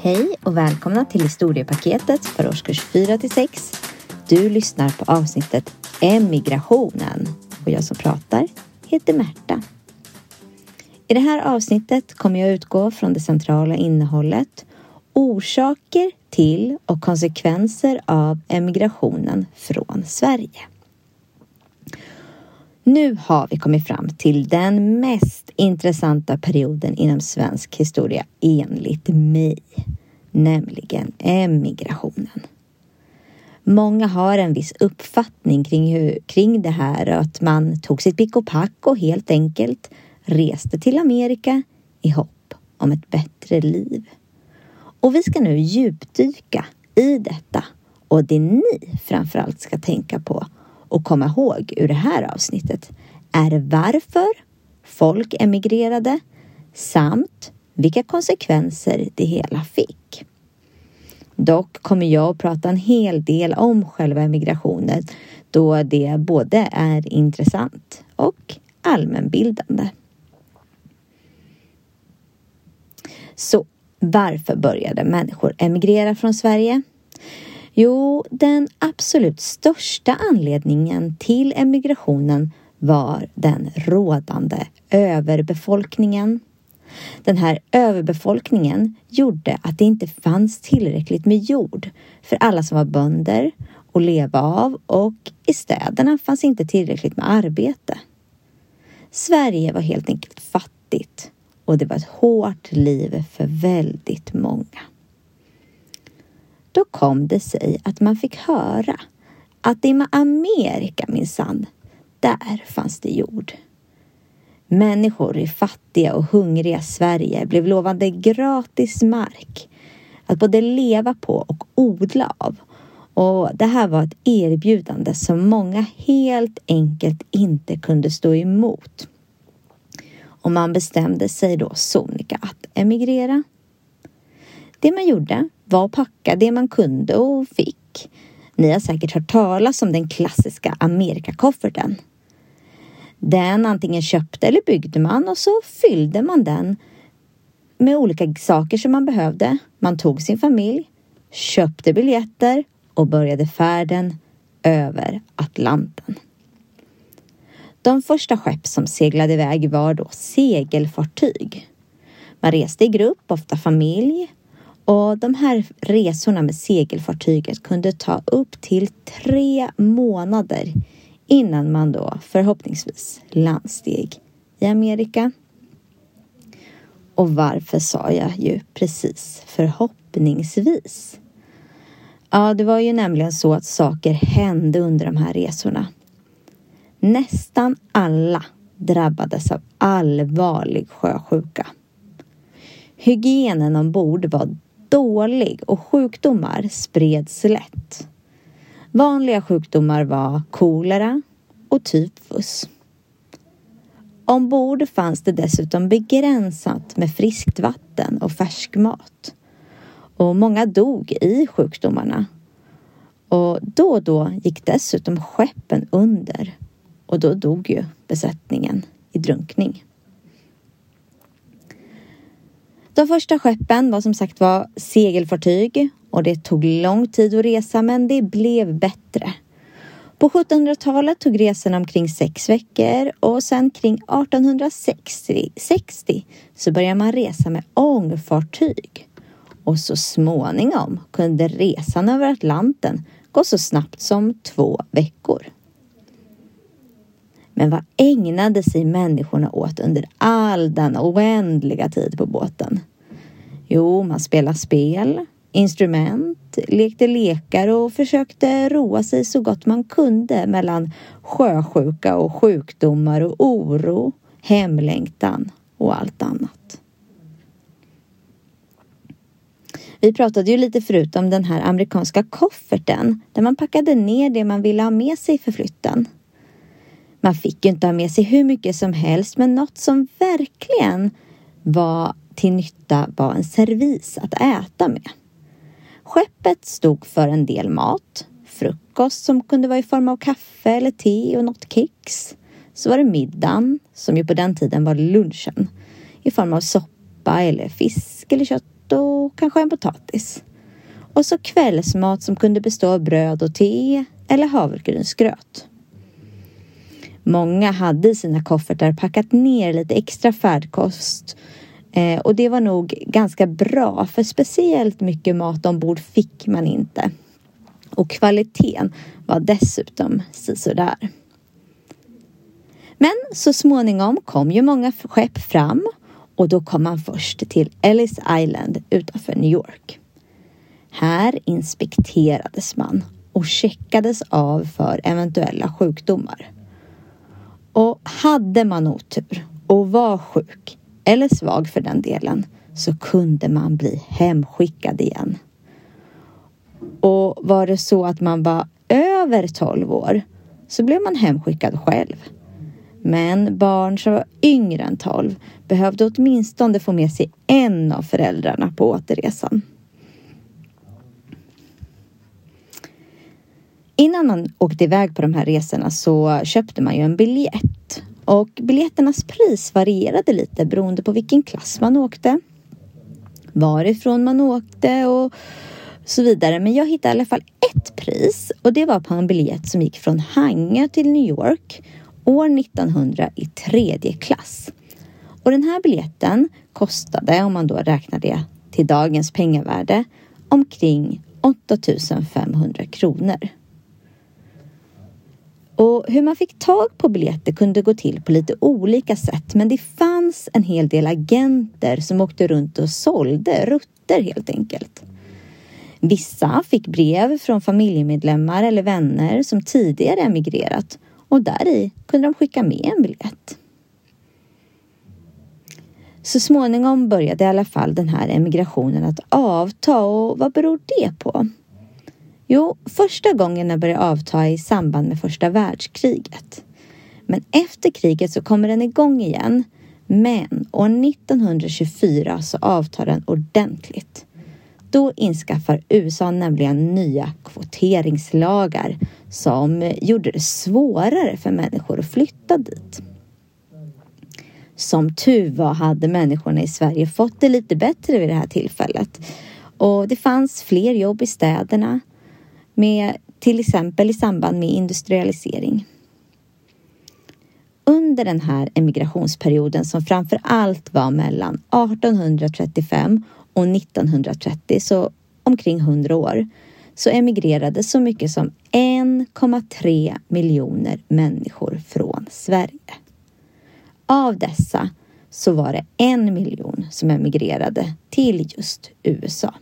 Hej och välkomna till historiepaketet för årskurs 4 till 6. Du lyssnar på avsnittet Emigrationen och jag som pratar heter Märta. I det här avsnittet kommer jag utgå från det centrala innehållet orsaker till och konsekvenser av emigrationen från Sverige. Nu har vi kommit fram till den mest intressanta perioden inom svensk historia enligt mig, nämligen emigrationen. Många har en viss uppfattning kring, hur, kring det här att man tog sitt pick och pack och helt enkelt reste till Amerika i hopp om ett bättre liv. Och vi ska nu djupdyka i detta och det ni framförallt ska tänka på och komma ihåg ur det här avsnittet är varför folk emigrerade samt vilka konsekvenser det hela fick. Dock kommer jag att prata en hel del om själva emigrationen då det både är intressant och allmänbildande. Så varför började människor emigrera från Sverige? Jo, den absolut största anledningen till emigrationen var den rådande överbefolkningen. Den här överbefolkningen gjorde att det inte fanns tillräckligt med jord för alla som var bönder att leva av och i städerna fanns inte tillräckligt med arbete. Sverige var helt enkelt fattigt och det var ett hårt liv för väldigt många. Då kom det sig att man fick höra att i Amerika minsann, där fanns det jord. Människor i fattiga och hungriga Sverige blev lovande gratis mark att både leva på och odla av. Och det här var ett erbjudande som många helt enkelt inte kunde stå emot. Och man bestämde sig då sonika att emigrera. Det man gjorde var att packa det man kunde och fick. Ni har säkert hört talas om den klassiska Amerikakofferten. Den antingen köpte eller byggde man och så fyllde man den med olika saker som man behövde. Man tog sin familj, köpte biljetter och började färden över Atlanten. De första skepp som seglade iväg var då segelfartyg. Man reste i grupp, ofta familj, och de här resorna med segelfartyget kunde ta upp till tre månader innan man då förhoppningsvis landsteg i Amerika. Och varför sa jag ju precis förhoppningsvis? Ja, det var ju nämligen så att saker hände under de här resorna. Nästan alla drabbades av allvarlig sjösjuka. Hygienen ombord var dålig och sjukdomar spreds lätt. Vanliga sjukdomar var kolera och tyfus. Ombord fanns det dessutom begränsat med friskt vatten och färsk mat. Och många dog i sjukdomarna. Och då och då gick dessutom skeppen under och då dog ju besättningen i drunkning. De första skeppen var som sagt var segelfartyg och det tog lång tid att resa men det blev bättre. På 1700-talet tog resan omkring sex veckor och sen kring 1860 60, så började man resa med ångfartyg. Och så småningom kunde resan över Atlanten gå så snabbt som två veckor. Men vad ägnade sig människorna åt under all denna oändliga tid på båten? Jo, man spelade spel, instrument, lekte lekar och försökte roa sig så gott man kunde mellan sjösjuka och sjukdomar och oro, hemlängtan och allt annat. Vi pratade ju lite förut om den här amerikanska kofferten där man packade ner det man ville ha med sig för flytten. Man fick ju inte ha med sig hur mycket som helst men något som verkligen var till nytta var en servis att äta med. Skeppet stod för en del mat, frukost som kunde vara i form av kaffe eller te och något kex. Så var det middagen, som ju på den tiden var lunchen, i form av soppa eller fisk eller kött och kanske en potatis. Och så kvällsmat som kunde bestå av bröd och te eller havregrynsgröt. Många hade i sina koffertar packat ner lite extra färdkost eh, och det var nog ganska bra för speciellt mycket mat ombord fick man inte. Och kvaliteten var dessutom sisådär. Men så småningom kom ju många skepp fram och då kom man först till Ellis Island utanför New York. Här inspekterades man och checkades av för eventuella sjukdomar. Och hade man otur och var sjuk, eller svag för den delen, så kunde man bli hemskickad igen. Och var det så att man var över 12 år så blev man hemskickad själv. Men barn som var yngre än 12 behövde åtminstone få med sig en av föräldrarna på återresan. Innan man åkte iväg på de här resorna så köpte man ju en biljett och biljetternas pris varierade lite beroende på vilken klass man åkte, varifrån man åkte och så vidare. Men jag hittade i alla fall ett pris och det var på en biljett som gick från Hangö till New York år 1900 i tredje klass. Och den här biljetten kostade, om man då räknar det till dagens pengavärde, omkring 8500 kronor. Och hur man fick tag på biljetter kunde gå till på lite olika sätt men det fanns en hel del agenter som åkte runt och sålde rutter helt enkelt. Vissa fick brev från familjemedlemmar eller vänner som tidigare emigrerat och där i kunde de skicka med en biljett. Så småningom började i alla fall den här emigrationen att avta och vad beror det på? Jo, första gången den började avta i samband med första världskriget. Men efter kriget så kommer den igång igen. Men år 1924 så avtar den ordentligt. Då inskaffar USA nämligen nya kvoteringslagar som gjorde det svårare för människor att flytta dit. Som tur var hade människorna i Sverige fått det lite bättre vid det här tillfället och det fanns fler jobb i städerna med till exempel i samband med industrialisering. Under den här emigrationsperioden som framför allt var mellan 1835 och 1930, så omkring 100 år, så emigrerade så mycket som 1,3 miljoner människor från Sverige. Av dessa så var det en miljon som emigrerade till just USA.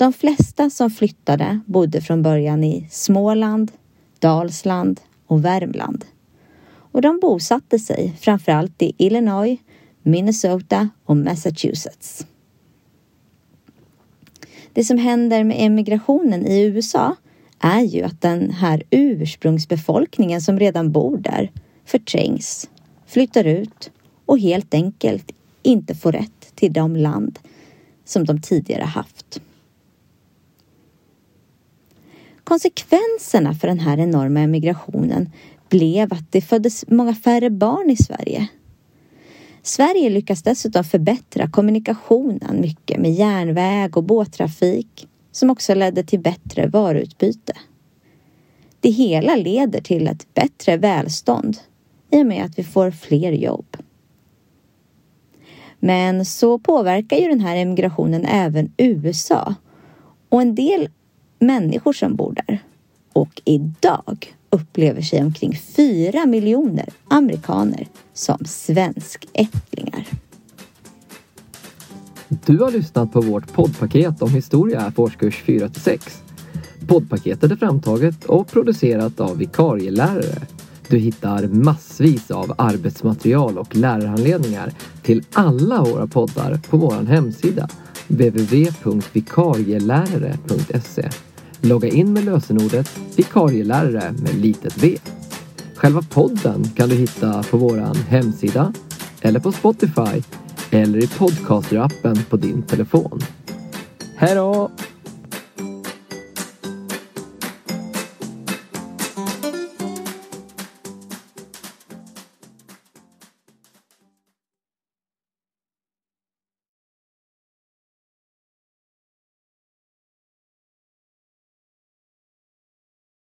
De flesta som flyttade bodde från början i Småland, Dalsland och Värmland. Och de bosatte sig framförallt i Illinois, Minnesota och Massachusetts. Det som händer med emigrationen i USA är ju att den här ursprungsbefolkningen som redan bor där förträngs, flyttar ut och helt enkelt inte får rätt till de land som de tidigare haft. Konsekvenserna för den här enorma emigrationen blev att det föddes många färre barn i Sverige. Sverige lyckas dessutom förbättra kommunikationen mycket med järnväg och båttrafik som också ledde till bättre varuutbyte. Det hela leder till ett bättre välstånd i och med att vi får fler jobb. Men så påverkar ju den här emigrationen även USA och en del människor som bor där. Och idag upplever sig omkring 4 miljoner amerikaner som svenskättlingar. Du har lyssnat på vårt poddpaket om historia för årskurs 4 till 6. Poddpaketet är framtaget och producerat av vikarielärare. Du hittar massvis av arbetsmaterial och lärarhandledningar till alla våra poddar på vår hemsida www.vikarielärare.se Logga in med lösenordet vikarielärare med litet v. Själva podden kan du hitta på vår hemsida eller på Spotify eller i podcasterappen på din telefon. Hej då!